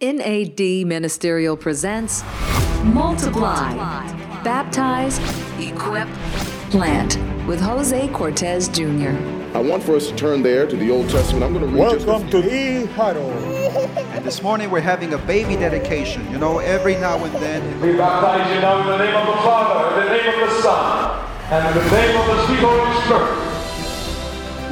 NAD Ministerial presents Multiply, Baptize, Equip, Plant with Jose Cortes Jr. I want for us to turn there to the Old Testament. I'm going to read just a Welcome to the huddle. And this morning we're having a baby dedication. You know, every now and then. We baptize you now in the name of the Father, in the name of the Son, and in the name of the sweet Holy Spirit.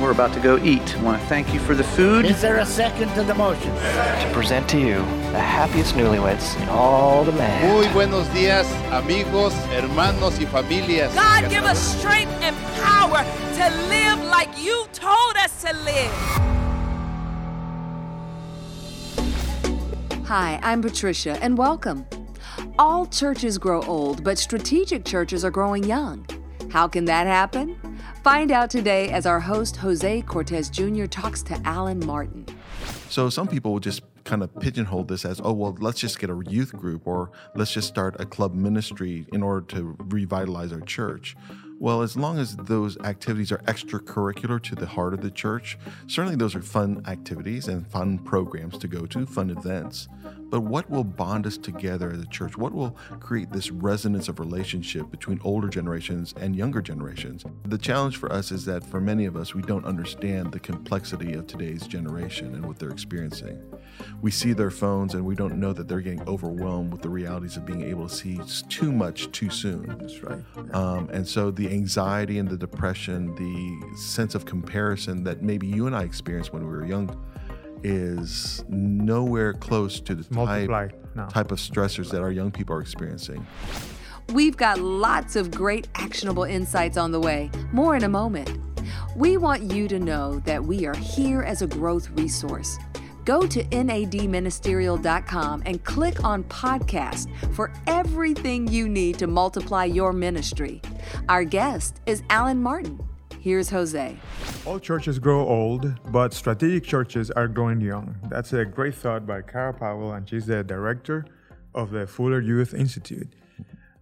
We're about to go eat. I want to thank you for the food. Is there a second to the motion? to present to you the happiest newlyweds in all the land. Muy buenos días, amigos, hermanos y familias. God, give us strength and power to live like you told us to live. Hi, I'm Patricia, and welcome. All churches grow old, but strategic churches are growing young. How can that happen? Find out today as our host, Jose Cortes Jr., talks to Alan Martin. So some people will just kind of pigeonhole this as, oh, well, let's just get a youth group or let's just start a club ministry in order to revitalize our church. Well, as long as those activities are extracurricular to the heart of the church, certainly those are fun activities and fun programs to go to, fun events. But what will bond us together as a church? What will create this resonance of relationship between older generations and younger generations? The challenge for us is that for many of us, we don't understand the complexity of today's generation and what they're experiencing. We see their phones and we don't know that they're getting overwhelmed with the realities of being able to see too much too soon. That's right. Um, and so the anxiety and the depression, the sense of comparison that maybe you and I experienced when we were young is nowhere close to the Multiply type, now. type of stressors that our young people are experiencing. We've got lots of great actionable insights on the way. More in a moment. We want you to know that we are here as a growth resource. Go to nadministerial.com and click on podcast for everything you need to multiply your ministry. Our guest is Alan Martin. Here's Jose. All churches grow old, but strategic churches are growing young. That's a great thought by Kara Powell, and she's the director of the Fuller Youth Institute.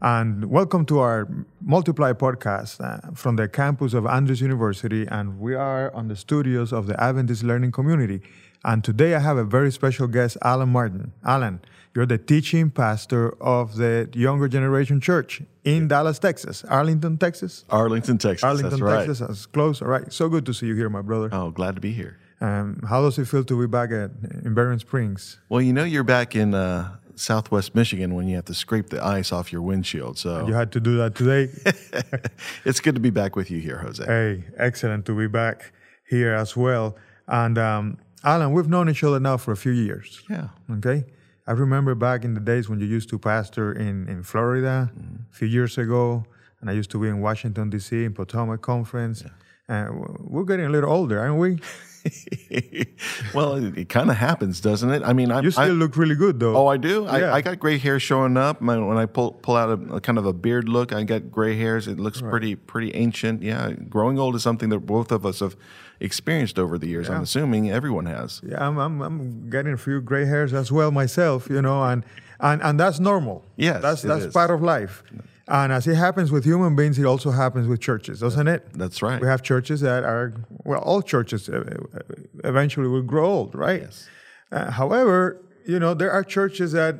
And welcome to our Multiply podcast uh, from the campus of Andrews University. And we are on the studios of the Adventist Learning Community. And today I have a very special guest, Alan Martin. Alan, you're the teaching pastor of the Younger Generation Church in Dallas, Texas. Arlington, Texas? Arlington, Texas. Arlington, that's right. Texas. That's close. All right. So good to see you here, my brother. Oh, glad to be here. Um, how does it feel to be back at in Berrien Springs? Well, you know, you're back in uh, Southwest Michigan when you have to scrape the ice off your windshield. So You had to do that today. it's good to be back with you here, Jose. hey, excellent to be back here as well. And um, Alan, we've known each other now for a few years. Yeah. Okay. I remember back in the days when you used to pastor in, in Florida a few years ago, and I used to be in Washington, D.C., in Potomac Conference. Uh, we're getting a little older, aren't we? well, it, it kind of happens, doesn't it? I mean, I You still I, look really good, though. Oh, I do. Yeah. I, I got gray hair showing up. My, when I pull pull out a, a kind of a beard look, I got gray hairs. It looks pretty pretty ancient. Yeah, growing old is something that both of us have experienced over the years. I'm assuming everyone has. Yeah, I'm, I'm, I'm getting a few gray hairs as well myself, you know, and, and, and that's normal. Yes, that's that's is. part of life. And as it happens with human beings, it also happens with churches, doesn't it? That's right. We have churches that are well, all churches uh, uh, eventually will grow old, right? Yes. Uh, however, you know there are churches that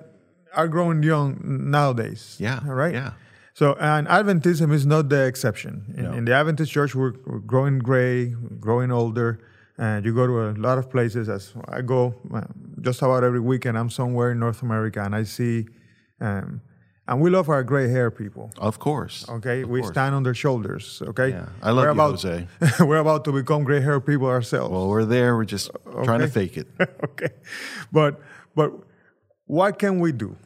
are growing young nowadays. Yeah, Right. yeah. So, and Adventism is not the exception. In, No. in the Adventist church, we're, we're growing gray, growing older. And you go to a lot of places. As I go just about every weekend, I'm somewhere in North America, and I see, um, and we love our gray hair people. Of course. Okay, Of we course. stand on their shoulders. Okay, Yeah. I love we're you, about, Jose. we're about to become gray hair people ourselves. Well, we're there. We're just trying to fake it. okay, but but what can we do?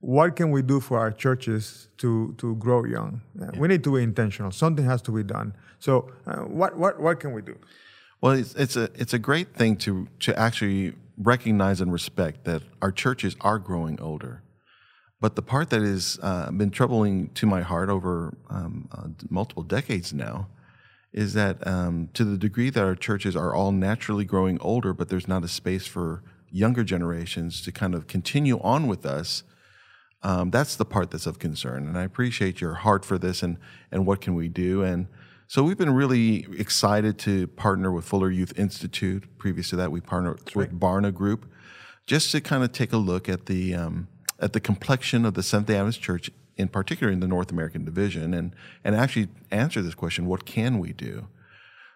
What can we do for our churches to to grow young? Uh, We need to be intentional. Something has to be done. So uh, what what what can we do? Well, it's, it's a it's a great thing to to actually recognize and respect that our churches are growing older. But the part that has uh, been troubling to my heart over um, uh, multiple decades now is that um, to the degree that our churches are all naturally growing older, but there's not a space for younger generations to kind of continue on with us. Um, that's the part that's of concern, and I appreciate your heart for this and and what can we do. And so we've been really excited to partner with Fuller Youth Institute. Previous to that, we partnered with Barna Group. just to kind of take a look at the um, at the complexion of the Seventh Day Adventist Church, in particular in the North American division, and and actually answer this question: What can we do?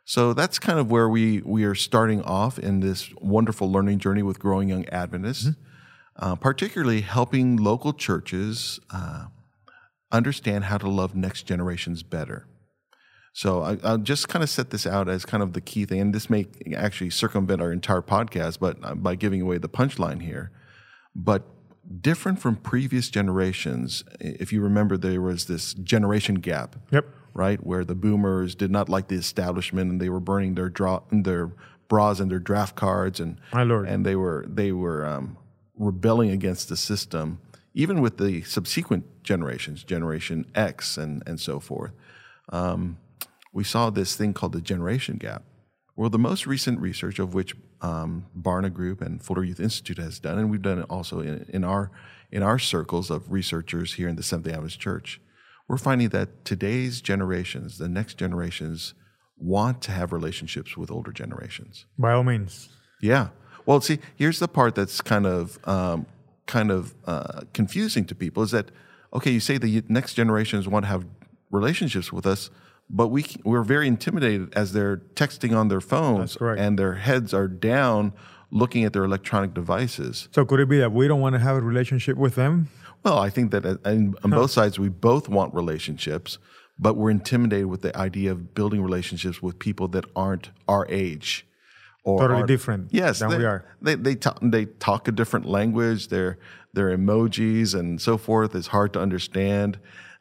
So that's kind of where we we are starting off in this wonderful learning journey with growing young Adventists, uh, particularly helping local churches uh, understand how to love next generations better. So I, I'll just kind of set this out as kind of the key thing, and this may actually circumvent our entire podcast, but uh, by giving away the punchline here. But different from previous generations, if you remember, there was this generation gap. Yep. Right, where the boomers did not like the establishment, and they were burning their draw their bras and their draft cards, and My Lord. and they were they were um, rebelling against the system. Even with the subsequent generations, Generation X and and so forth, um, we saw this thing called the generation gap. Well, the most recent research of which um, Barna Group and Fuller Youth Institute has done, and we've done it also in, in our in our circles of researchers here in the Seventh Day Adventist Church, we're finding that today's generations, the next generations, want to have relationships with older generations. By all means. Yeah. Well, see, here's the part that's kind of um, kind of uh, confusing to people is that okay, you say the next generations want to have relationships with us, but we we're very intimidated as they're texting on their phones and their heads are down looking at their electronic devices. So could it be that we don't want to have a relationship with them? Well, I think that uh, on on both sides we both want relationships, but we're intimidated with the idea of building relationships with people that aren't our age. Or Totally different yes, than they, we are. They they talk, they talk a different language. Their their emojis and so forth is hard to understand.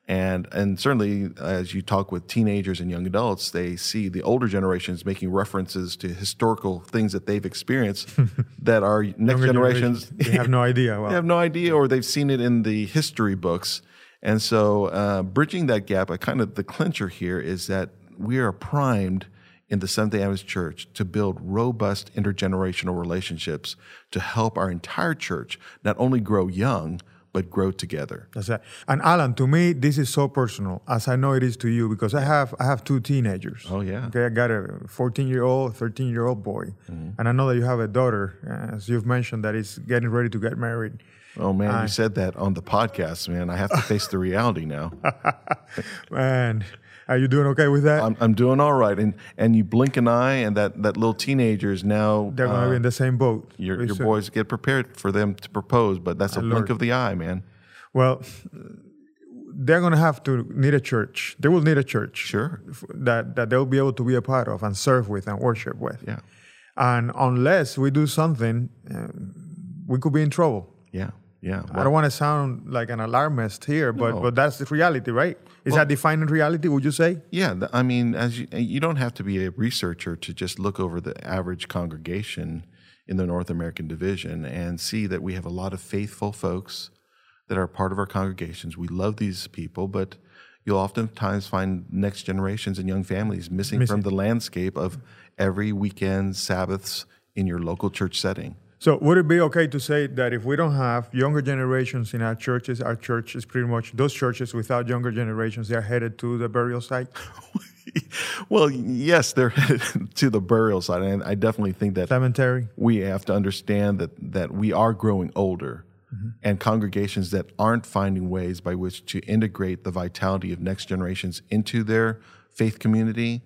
And and certainly as you talk with teenagers and young adults, they see the older generations making references to historical things that they've experienced that our next Younger generations they have no idea. Well, they have no idea, or they've seen it in the history books. And so, uh, bridging that gap, I kind of the clincher here is that we are primed in the Seventh Day Adventist Church to build robust intergenerational relationships to help our entire church not only grow young but grow together. That's it. And Alan, to me, this is so personal, as I know it is to you, because I have I have two teenagers. Oh, yeah. Okay, I got a 14 year old, 13 year old boy, Mm-hmm. and I know that you have a daughter, as you've mentioned, that is getting ready to get married. Oh man, Aye. you said that on the podcast, man. I have to face the reality now. Man, are you doing okay with that? I'm, I'm doing all right, and and you blink an eye, and that that little teenager is now They're going to uh, be in the same boat. your your boys get prepared for them to propose, but that's a My blink of the eye, man. Well, they're going to have to need a church. They will need a church. Sure. That, that they'll be able to be a part of and serve with and worship with. Yeah. And unless we do something, uh, we could be in trouble. Yeah, yeah. I don't want to sound like an alarmist here, but No. but that's the reality, right? Is that defining reality? Would you say? Yeah, I mean, as you, eh, you don't have to be a researcher to just look over the average congregation in the North American division and see that we have a lot of faithful folks that are part of our congregations. We love these people, but you'll oftentimes find next generations and young families missing, from the landscape of every weekend Sabbaths in your local church setting. So would it be okay to say that if we don't have younger generations in our churches, our church is pretty much those churches without younger generations, they're headed to the burial site? well, yes, they're headed to the burial site, and I definitely think that Cemetery? we have to understand that that we are growing older mm-hmm. and congregations that aren't finding ways by which to integrate the vitality of next generations into their faith community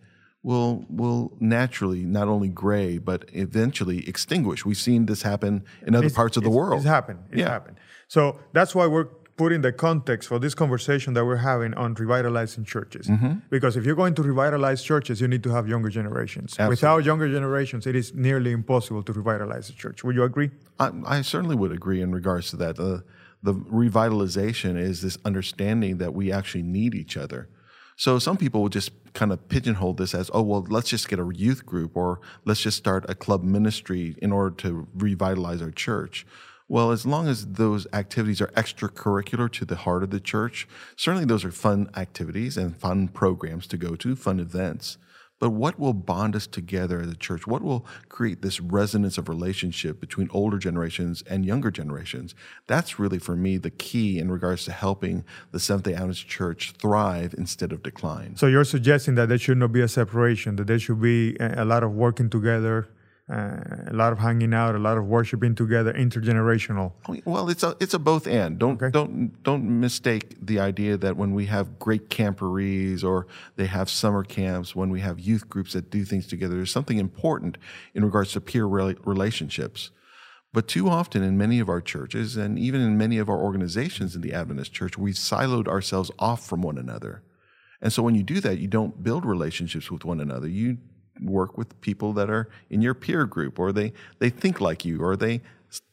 will will naturally not only gray but eventually extinguish. We've seen this happen in other It's- parts of the world. It's happened. It's Yeah. happened. So that's why we're putting the context for this conversation that we're having on revitalizing churches. Mm-hmm. Because if you're going to revitalize churches, you need to have younger generations. Without younger generations, it is nearly impossible to revitalize a church. Would you agree? I, I certainly would agree in regards to that. Uh, the revitalization is this understanding that we actually need each other. So some people will just kind of pigeonhole this as, oh, well, let's just get a youth group or let's just start a club ministry in order to revitalize our church. Well, as long as those activities are extracurricular to the heart of the church, certainly those are fun activities and fun programs to go to, fun events. But what will bond us together as a church? What will create this resonance of relationship between older generations and younger generations? That's really, for me, the key in regards to helping the Seventh day Adventist Church thrive instead of decline. So you're suggesting that there should not be a separation, that there should be a lot of working together uh, a lot of hanging out, a lot of worshiping together, intergenerational. Well, it's a it's a both and. Don't okay. don't don't mistake the idea that when we have great camporees or they have summer camps, when we have youth groups that do things together, there's something important in regards to peer relationships. But too often in many of our churches and even in many of our organizations in the Adventist church, we've siloed ourselves off from one another. And so when you do that, you don't build relationships with one another. You work with people that are in your peer group or they, they think like you or they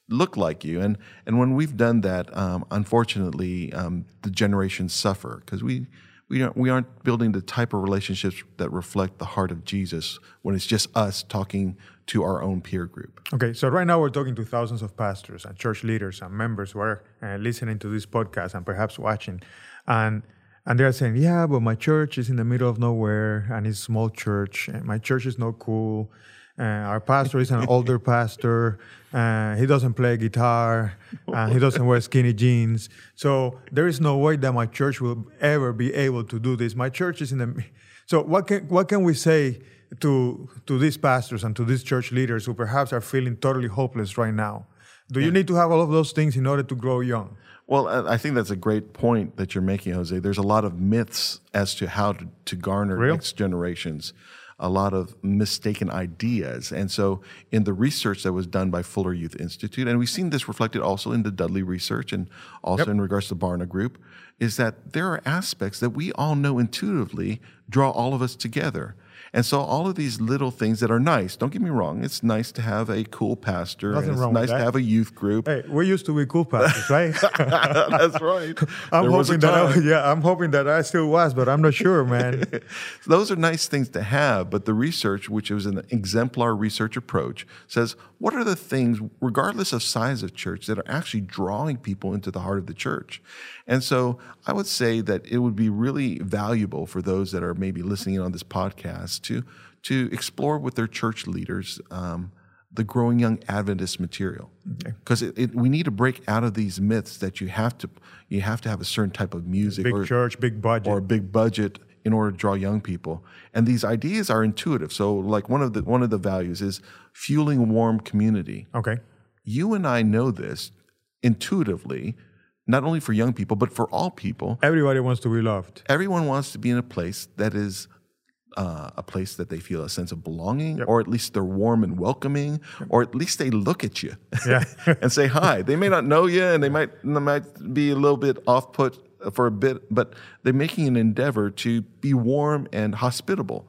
look like you. And, and when we've done that, um, unfortunately, um, the generations suffer because we, we, aren't, we aren't building the type of relationships that reflect the heart of Jesus when it's just us talking to our own peer group. Okay, so right now we're talking to thousands of pastors and church leaders and members who are uh, listening to this podcast and perhaps watching. And and they're saying, yeah, but my church is in the middle of nowhere and it's a small church. And my church is not cool. Uh, our pastor is an older pastor. Uh, he doesn't play guitar. Uh, he doesn't wear skinny jeans. So there is no way that my church will ever be able to do this. My church is in the. So what can what can we say to to these pastors and to these church leaders who perhaps are feeling totally hopeless right now? Do yeah. you need to have all of those things in order to grow young? Well, I think that's a great point that you're making, Jose. There's a lot of myths as to how to, to garner Real? next generations, a lot of mistaken ideas. And so, in the research that was done by Fuller Youth Institute, and we've seen this reflected also in the Dudley research and also yep. in regards to Barna Group, is that there are aspects that we all know intuitively draw all of us together. And so all of these little things that are nice, don't get me wrong, it's nice to have a cool pastor. Nothing it's nice to have a youth group. Hey, we used to be cool pastors, right? That's right. I'm hoping that I, yeah, I'm hoping that I still was, but I'm not sure, man. Those are nice things to have, but the research, which was an exemplar research approach, says what are the things, regardless of size of church, that are actually drawing people into the heart of the church? And so I would say that it would be really valuable for those that are maybe listening in on this podcast to to explore with their church leaders um, the growing young Adventist material, because okay. we need to break out of these myths that you have to you have to have a certain type of music, big or, church, big budget, or a big budget in order to draw young people. And these ideas are intuitive. So, like one of the one of the values is fueling warm community. Okay, you and I know this intuitively not only for young people, but for all people. Everybody wants to be loved. Everyone wants to be in a place that is uh, a place that they feel a sense of belonging, yep. or at least they're warm and welcoming, yep. or at least they look at you yeah. and say hi. They may not know you, and they might they might be a little bit off put for a bit, but they're making an endeavor to be warm and hospitable.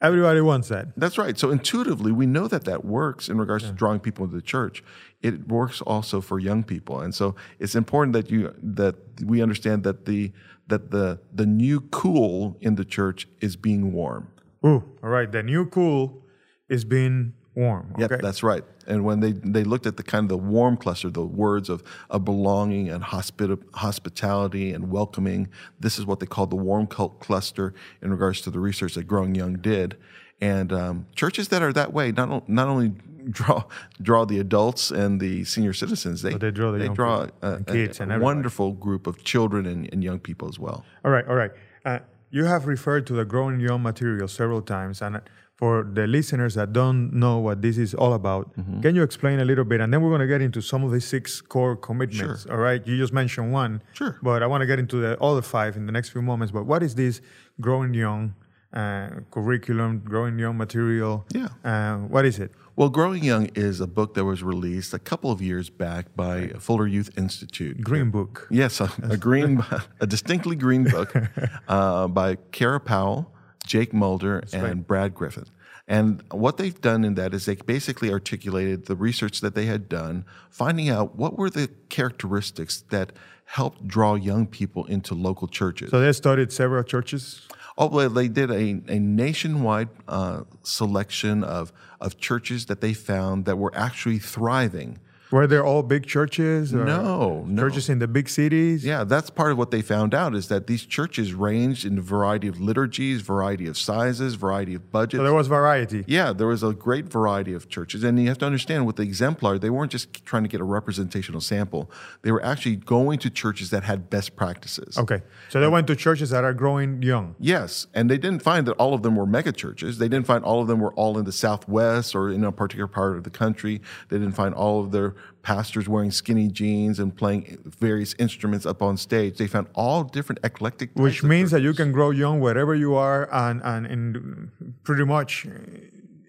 Everybody wants that. That's right. So intuitively, we know that that works in regards yeah. to drawing people into the church. It works also for young people, and so it's important that you that we understand that the that the the new cool in the church is being warm. Ooh, all right. The new cool is being warm. Okay? Yep, that's right. And when they, they looked at the kind of the warm cluster, the words of, of belonging and hospita- hospitality and welcoming, this is what they called the warm cult cluster in regards to the research that Growing Young did. And um, churches that are that way not, not only draw draw the adults and the senior citizens, they, they draw, the they draw a, a, kids a, a wonderful group of children and, and, young people as well. All right, all right. Uh, you have referred to the Growing Young material several times, and for the listeners that don't know what this is all about, mm-hmm. can you explain a little bit? And then we're going to get into some of the six core commitments. Sure. All right, you just mentioned one. Sure. But I want to get into the other five in the next few moments. But what is this growing young uh, curriculum, growing young material? Yeah. Uh, what is it? Well, Growing Young is a book that was released a couple of years back by right. Fuller Youth Institute. Green book. Yes, a, a green, a distinctly green book uh, by Kara Powell Jake Mulder, That's and right. Brad Griffin. And what they've done in that is they basically articulated the research that they had done, finding out what were the characteristics that helped draw young people into local churches. So they studied several churches? Oh, well, they did a, a nationwide uh, selection of, of churches that they found that were actually thriving. Were they all big churches? No, no. Churches in the big cities? Yeah, that's part of what they found out is that these churches ranged in a variety of liturgies, variety of sizes, variety of budgets. So there was variety. Yeah, there was a great variety of churches. And you have to understand with the exemplar, they weren't just trying to get a representational sample. They were actually going to churches that had best practices. Okay. So they went to churches that are growing young. Yes, and they didn't find that all of them were mega churches. They didn't find all of them were all in the Southwest or in a particular part of the country. They didn't find all of their pastors wearing skinny jeans and playing various instruments up on stage. They found all different eclectic. Which means that you can grow young wherever you are, and and in pretty much,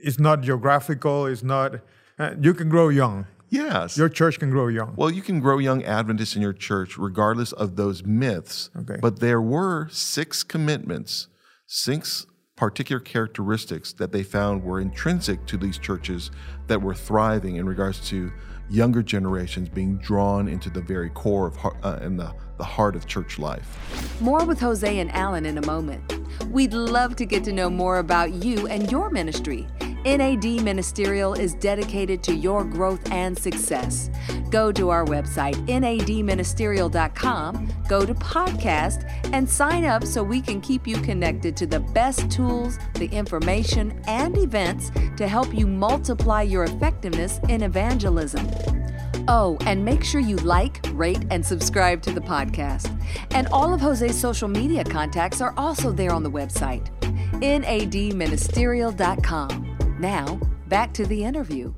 it's not geographical. It's not. Uh, you can grow young. Yes. Your church can grow young. Well, you can grow young Adventists in your church regardless of those myths. Okay. But there were six commitments, six particular characteristics that they found were intrinsic to these churches that were thriving in regards to younger generations being drawn into the very core of uh, and the, the heart of church life. More with Jose and Alan in a moment. We'd love to get to know more about you and your ministry. NAD Ministerial is dedicated to your growth and success. Go to our website, nadministerial.com, go to podcast, and sign up so we can keep you connected to the best tools, the information, and events to help you multiply your effectiveness in evangelism. Oh, and make sure you like, rate, and subscribe to the podcast. And all of Jose's social media contacts are also there on the website, nadministerial.com. Now, back to the interview.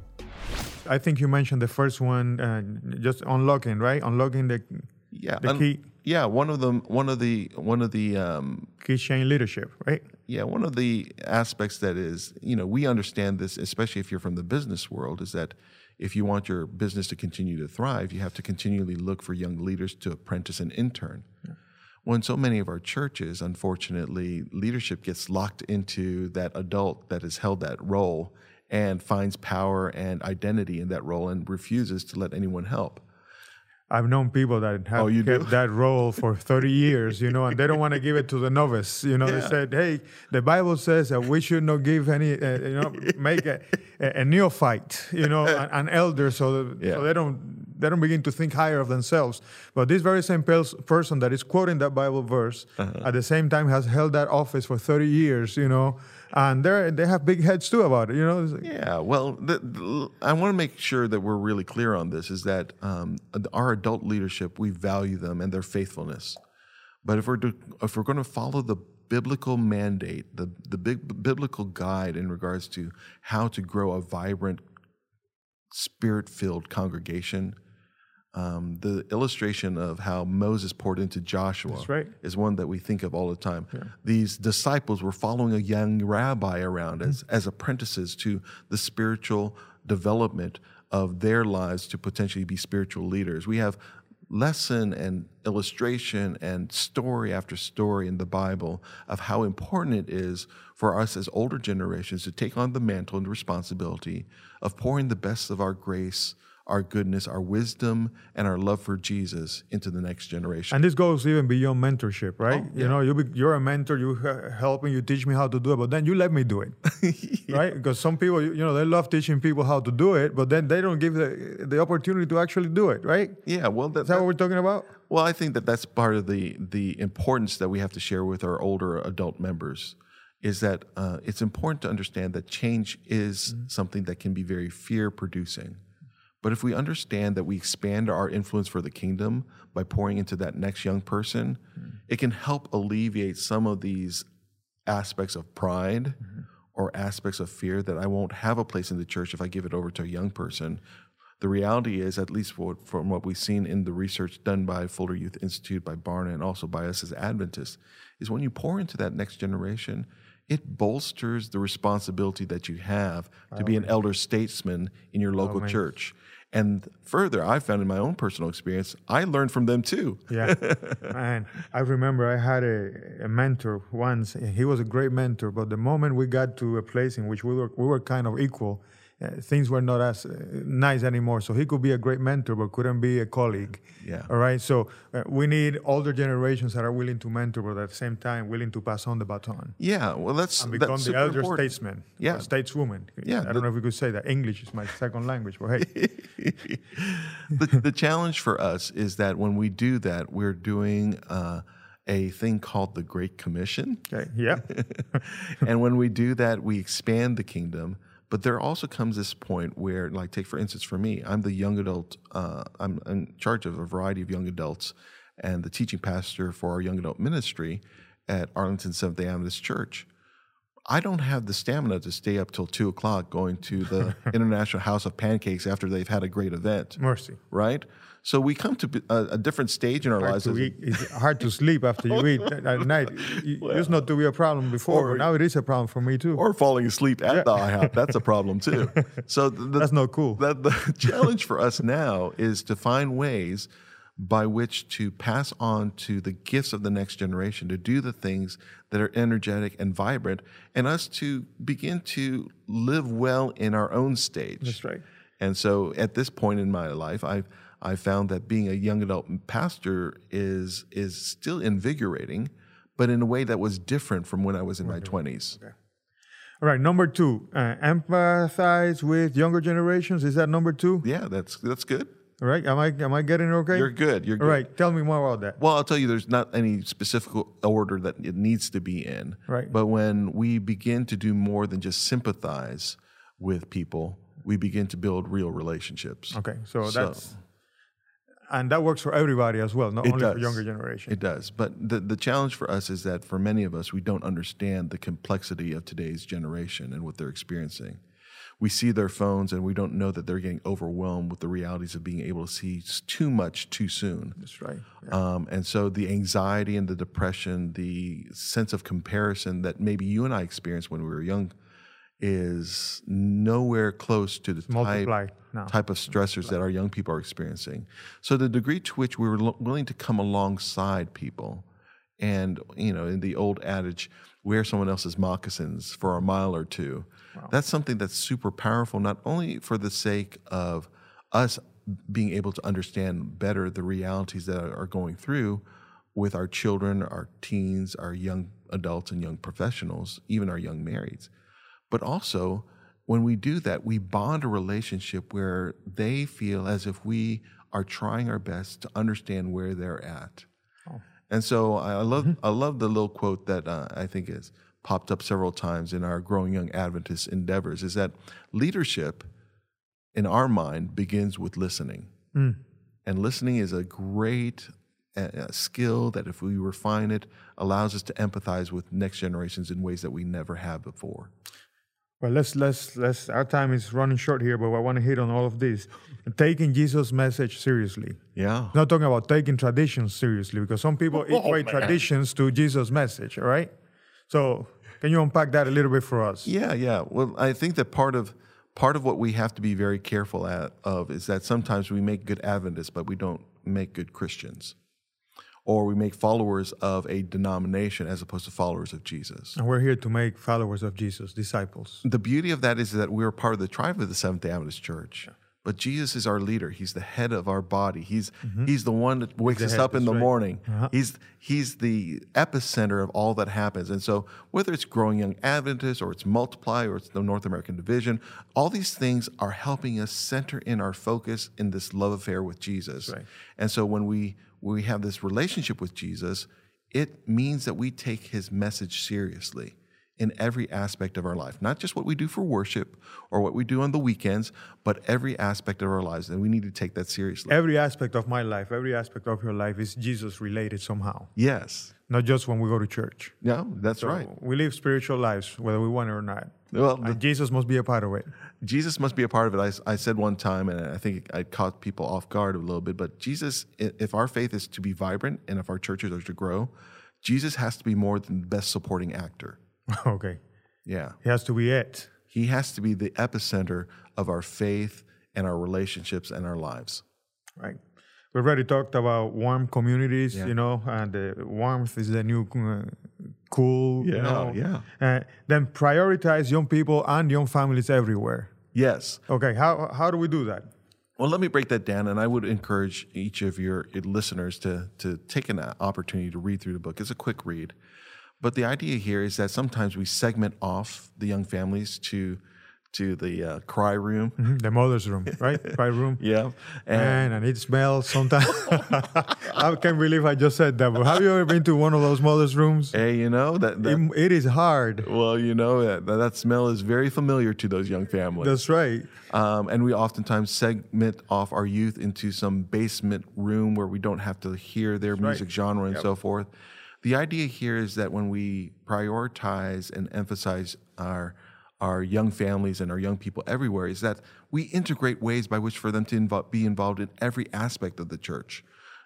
I think you mentioned the first one, uh, just unlocking, right? Unlocking the Yeah. The un- key- yeah, one of the one of the one of the um, key chain leadership, right? Yeah, one of the aspects that is, you know, we understand this, especially if you're from the business world, is that if you want your business to continue to thrive, you have to continually look for young leaders to apprentice and intern. Well, in so many of our churches, unfortunately, leadership gets locked into that adult that has held that role and finds power and identity in that role and refuses to let anyone help. I've known people that have Oh, you do? that role for 30 years, you know, and they don't want to give it to the novice. You know, they said, hey, the Bible says that we should not give any, uh, you know, make a, a, a neophyte, you know, an, an elder so, that, Yeah. so they don't they don't begin to think higher of themselves. But this very same pers- person that is quoting that Bible verse Uh-huh. at the same time has held that office for 30 years, you know, and they they have big heads too about it, you know. Like- Yeah, well, the, the- I want to make sure that we're really clear on this is that um, our adult leadership, we value them and their faithfulness. But if we're, to, if we're going to follow the biblical mandate, the, the big biblical guide in regards to how to grow a vibrant, spirit filled congregation, um, the illustration of how Moses poured into Joshua right. is one that we think of all the time. These disciples were following a young rabbi around as, as apprentices to the spiritual development of their lives to potentially be spiritual leaders. We have lesson and illustration and story after story in the Bible of how important it is for us as older generations to take on the mantle and responsibility of pouring the best of our grace, our goodness, our wisdom, and our love for Jesus into the next generation. And this goes even beyond mentorship, right? Oh, You know, you be, you're a mentor, you he- help me, you teach me how to do it, but then you let me do it, right? Because some people, you know, they love teaching people how to do it, but then they don't give the, the opportunity to actually do it, right? yeah, well, that, Is that what we're talking about? Well, I think that that's part of the the importance that we have to share with our older adult members is that uh, it's important to understand that change is something that can be very fear producing. But if we understand that we expand our influence for the kingdom by pouring into that next young person, mm-hmm. it can help alleviate some of these aspects of pride mm-hmm. or aspects of fear that I won't have a place in the church if I give it over to a young person. The reality is, at least from what we've seen in the research done by Fuller Youth Institute, by Barna, and also by us as Adventists, is when you pour into that next generation, it bolsters the responsibility that you have to oh, be an elder statesman in your local oh, church. And further, I found in my own personal experience, I learned from them too. Yeah, and I remember I had a, a mentor once. He was a great mentor, but the moment we got to a place in which we were we were kind of equal, uh, things were not as uh, nice anymore. So he could be a great mentor, but couldn't be a colleague. Yeah. All right. So uh, we need older generations that are willing to mentor, but at the same time willing to pass on the baton Yeah, well, that's and become that's the elder important. statesman, Yeah. stateswoman. Yeah, I don't the- know if we could say that. English is my second language, but hey, the, the challenge for us is that when we do that, we're doing uh, a thing called the Great Commission. okay, yeah, and when we do that, we expand the kingdom. But there also comes this point where, like, take for instance, for me, I'm the young adult, uh, I'm in charge of a variety of young adults and the teaching pastor for our young adult ministry at Arlington Seventh day Adventist Church. I don't have the stamina to stay up till two o'clock going to the International House of Pancakes after they've had a great event, mercy. right? So we come to a, a different stage in our Hard lives. eat. It's hard to sleep after you eat at night. It used not to be a problem before, but now it is a problem for me too. or falling asleep at the IHOP. That's a problem too. So the, the- That's not cool. That the challenge for us now is to find ways by which to pass on to the gifts of the next generation to do the things that are energetic and vibrant, and us to begin to live well in our own stage. That's right. And so at this point in my life, I've I found that being a young adult pastor is is still invigorating, but in a way that was different from when I was in my twenties. All right, number two, uh, empathize with younger generations. Is that number two? Yeah, that's that's good. All right, am I am I getting it okay? You're good. You're good. All right, tell me more about that. Well, I'll tell you, there's not any specific order that it needs to be in. Right. But when we begin to do more than just sympathize with people, we begin to build real relationships. Okay, so So- that's and that works for everybody as well, not only does. for younger generation. It does. But the, the challenge for us is that for many of us, we don't understand the complexity of today's generation and what they're experiencing. We see their phones and we don't know that they're getting overwhelmed with the realities of being able to see too much too soon. That's right. Um, and so the anxiety and the depression, the sense of comparison that maybe you and I experienced when we were young is nowhere close to the type, now. type of stressors that our young people are experiencing. So the degree to which we were willing to come alongside people and, you know, in the old adage, wear someone else's moccasins for a mile or two, that's something that's super powerful, not only for the sake of us being able to understand better the realities that are going through with our children, our teens, our young adults and young professionals, even our young marrieds. But also, when we do that, we bond a relationship where they feel as if we are trying our best to understand where they're at. And so I love I love the little quote that uh, I think has popped up several times in our growing young Adventist endeavors is that leadership in our mind begins with listening. And listening is a great uh, skill that, if we refine it, allows us to empathize with next generations in ways that we never have before. Well, let's let's let's. Our time is running short here, but I want to hit on all of this. Taking Jesus' message seriously. Yeah. Not talking about taking traditions seriously, because some people equate traditions to Jesus' message. All right. So, can you unpack that a little bit for us? Yeah, yeah. Well, I think that part of part of what we have to be very careful at, of is that sometimes we make good Adventists, but we don't make good Christians, or we make followers of a denomination as opposed to followers of Jesus. And we're here to make followers of Jesus, disciples. The beauty of that is that we're part of the tribe of the Seventh Day Adventist Church. But Jesus is our leader. He's the head of our body. He's he's the one that wakes us head, up in the right. morning. Uh-huh. He's he's the epicenter of all that happens. And so whether it's growing young Adventists or it's multiply or it's the North American division, all these things are helping us center in our focus in this love affair with Jesus. right. And so when we when we have this relationship with Jesus, it means that we take his message seriously in every aspect of our life, not just what we do for worship or what we do on the weekends, but every aspect of our lives. And we need to take that seriously. Every aspect of my life, every aspect of your life is Jesus related somehow, yes. not just when we go to church. No, that's So right. We live spiritual lives, whether we want it or not. Well, the- Jesus must be a part of it. Jesus must be a part of it. I, I said one time, and I think I caught people off guard a little bit, but Jesus, if our faith is to be vibrant and if our churches are to grow, Jesus has to be more than the best supporting actor. okay. Yeah. He has to be it. He has to be the epicenter of our faith and our relationships and our lives. Right. We already talked about warm communities, you know, and the warmth is the new uh, cool. you Yeah, know. yeah. Uh, then prioritize young people and young families everywhere. Yes. Okay, how how do we do that? Well, let me break that down, and I would encourage each of your listeners to to take an opportunity to read through the book. It's a quick read, but the idea here is that sometimes we segment off the young families to to the uh, cry room, Mhm, The mother's room, right? Cry room. yeah, and Man, and it smells sometimes. I can't believe I just said that. But have you ever been to one of those mother's rooms? hey, you know that, that It, it is hard. well, you know that that smell is very familiar to those young families. That's right. Um, and we oftentimes segment off our youth into some basement room where we don't have to hear their right. music genre and so forth. The idea here is that when we prioritize and emphasize our our young families and our young people everywhere, is that we integrate ways by which for them to invo- be involved in every aspect of the church,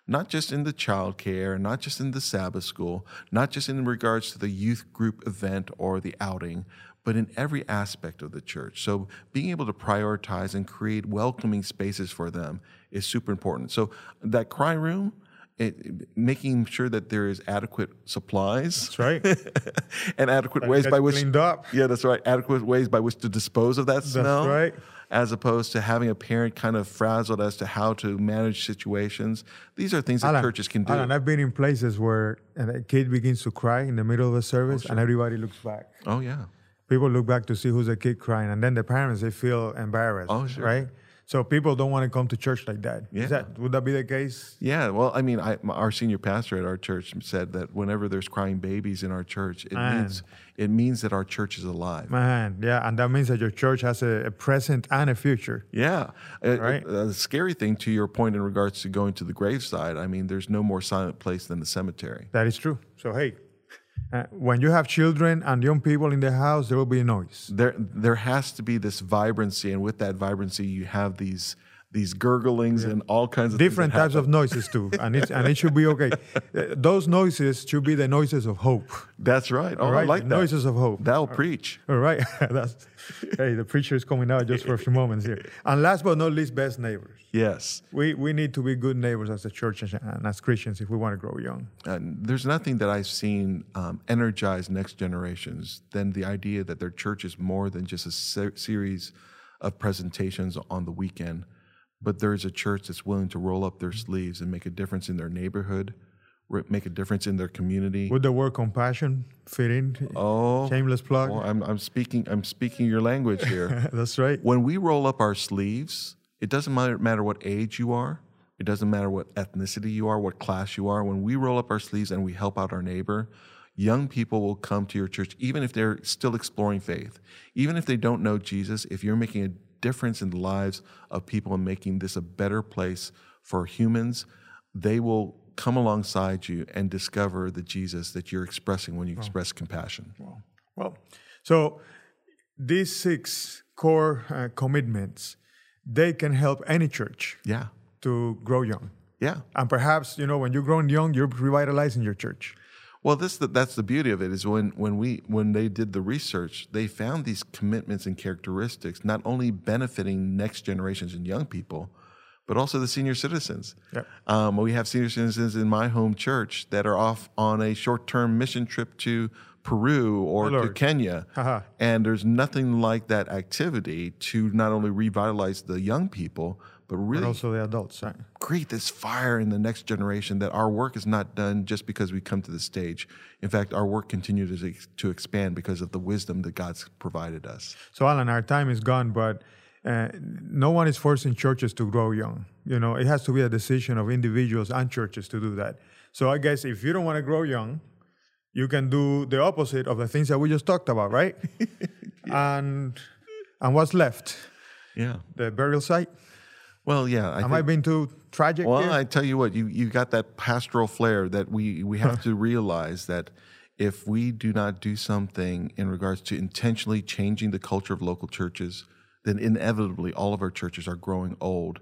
not just in the child care, not just in the Sabbath school, not just in regards to the youth group event or the outing, but in every aspect of the church. So being able to prioritize and create welcoming spaces for them is super important. So that cry room, it, making sure that there is adequate supplies That's right. and adequate That ways by which cleaned up. yeah that's right adequate ways by which to dispose of that smell That's right. as opposed to having a parent kind of frazzled as to how to manage situations these are things that Alan, churches can do Alan, I've been in places where a kid begins to cry in the middle of the service, oh, and everybody looks back. oh yeah People look back to see who's the kid crying, and then the parents they feel embarrassed. Oh, sure. Right. So people don't want to come to church like that. Yeah. Is that would that be the case? Yeah, well, I mean, I, our senior pastor at our church said that whenever there's crying babies in our church, it Man. means it means that our church is alive. Man, yeah, and that means that your church has a, a present and a future. Yeah, Uh, Right. uh, the scary thing to your point in regards to going to the graveside, I mean, there's no more silent place than the cemetery. That is true. So hey, uh, when you have children and young people in the house, there will be noise. There, there has to be this vibrancy, and with that vibrancy, you have these these gurglings and all kinds of Different types happen. of noises too, and it and it should be okay. Uh, Those noises should be the noises of hope. That's right. Oh, All I right, like that. noises of hope. That'll preach. All right, that's hey, the preacher is coming out just for a few moments here. And last but not least, best neighbors. Yes. We we need to be good neighbors as a church and and as Christians if we want to grow young. And there's nothing that I've seen um, energize next generations than the idea that their church is more than just a se- series of presentations on the weekend, but there's a church that's willing to roll up their sleeves and make a difference in their neighborhood, make a difference in their community. Would the word compassion fit in? Oh, shameless plug. well, I'm, I'm speaking. I'm speaking your language here. That's right. when we roll up our sleeves, it doesn't matter, matter what age you are. It doesn't matter what ethnicity you are, what class you are. When we roll up our sleeves and we help out our neighbor, young people will come to your church, even if they're still exploring faith, even if they don't know Jesus. If you're making a difference in the lives of people and making this a better place for humans, they will come alongside you and discover the Jesus that you're expressing when you express compassion. Well, so these six core uh, commitments, they can help any church Yeah. to grow young. Yeah. And perhaps, you know, when you're growing young, you're revitalizing your church. Well, this that's the beauty of it is when when we when they did the research, they found these commitments and characteristics not only benefiting next generations and young people, but also the senior citizens. Yep. Um, we have senior citizens in my home church that are off on a short-term mission trip to Peru or Oh, to. Kenya, Haha. and there's nothing like that activity to not only revitalize the young people, but really also the adults. Right? create this fire in the next generation that our work is not done just because we come to the stage. In fact, our work continues to, to expand because of the wisdom that God's provided us. So, Alan, our time is gone, but uh, no one is forcing churches to grow young. You know, it has to be a decision of individuals and churches to do that. So, I guess if you don't want to grow young, you can do the opposite of the things that we just talked about, right? And and what's left? Yeah. The burial site. Well, yeah. I Am I think- being too tragic? Well, here? I tell you what, you you got that pastoral flair that we we have to realize that if we do not do something in regards to intentionally changing the culture of local churches, then inevitably all of our churches are growing old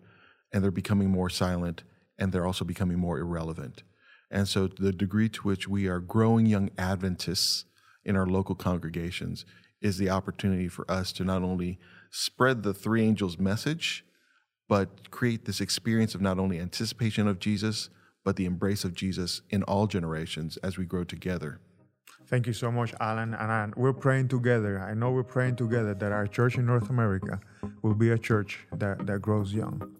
and they're becoming more silent and they're also becoming more irrelevant. And so the degree to which we are growing young Adventists in our local congregations is the opportunity for us to not only spread the three angels message, but create this experience of not only anticipation of Jesus, but the embrace of Jesus in all generations as we grow together. Thank you so much, Alan. And we're praying together. I know we're praying together that our church in North America will be a church that, that grows young.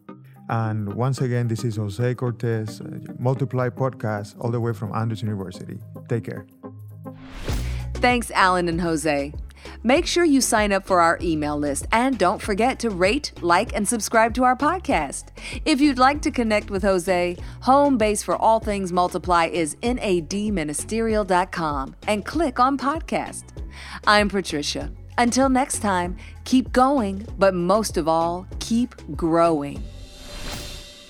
And once again, this is Jose Cortes, Multiply Podcast, all the way from Andrews University. Take care. Thanks, Alan and Jose. Make sure you sign up for our email list and don't forget to rate, like, and subscribe to our podcast. If you'd like to connect with Jose, home base for all things multiply is nadministerial.com and click on podcast. I'm Patricia. Until next time, keep going, but most of all, keep growing.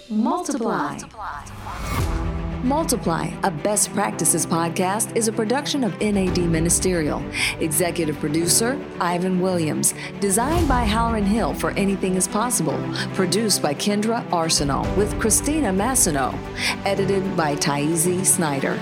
Multiply. Multiply. Multiply, a best practices podcast, is a production of NAD Ministerial. Executive producer, Ivan Williams. Designed by Halloran Hill for Anything is Possible. Produced by Kendra Arsenal with Christina Massino. Edited by Taizi Snyder.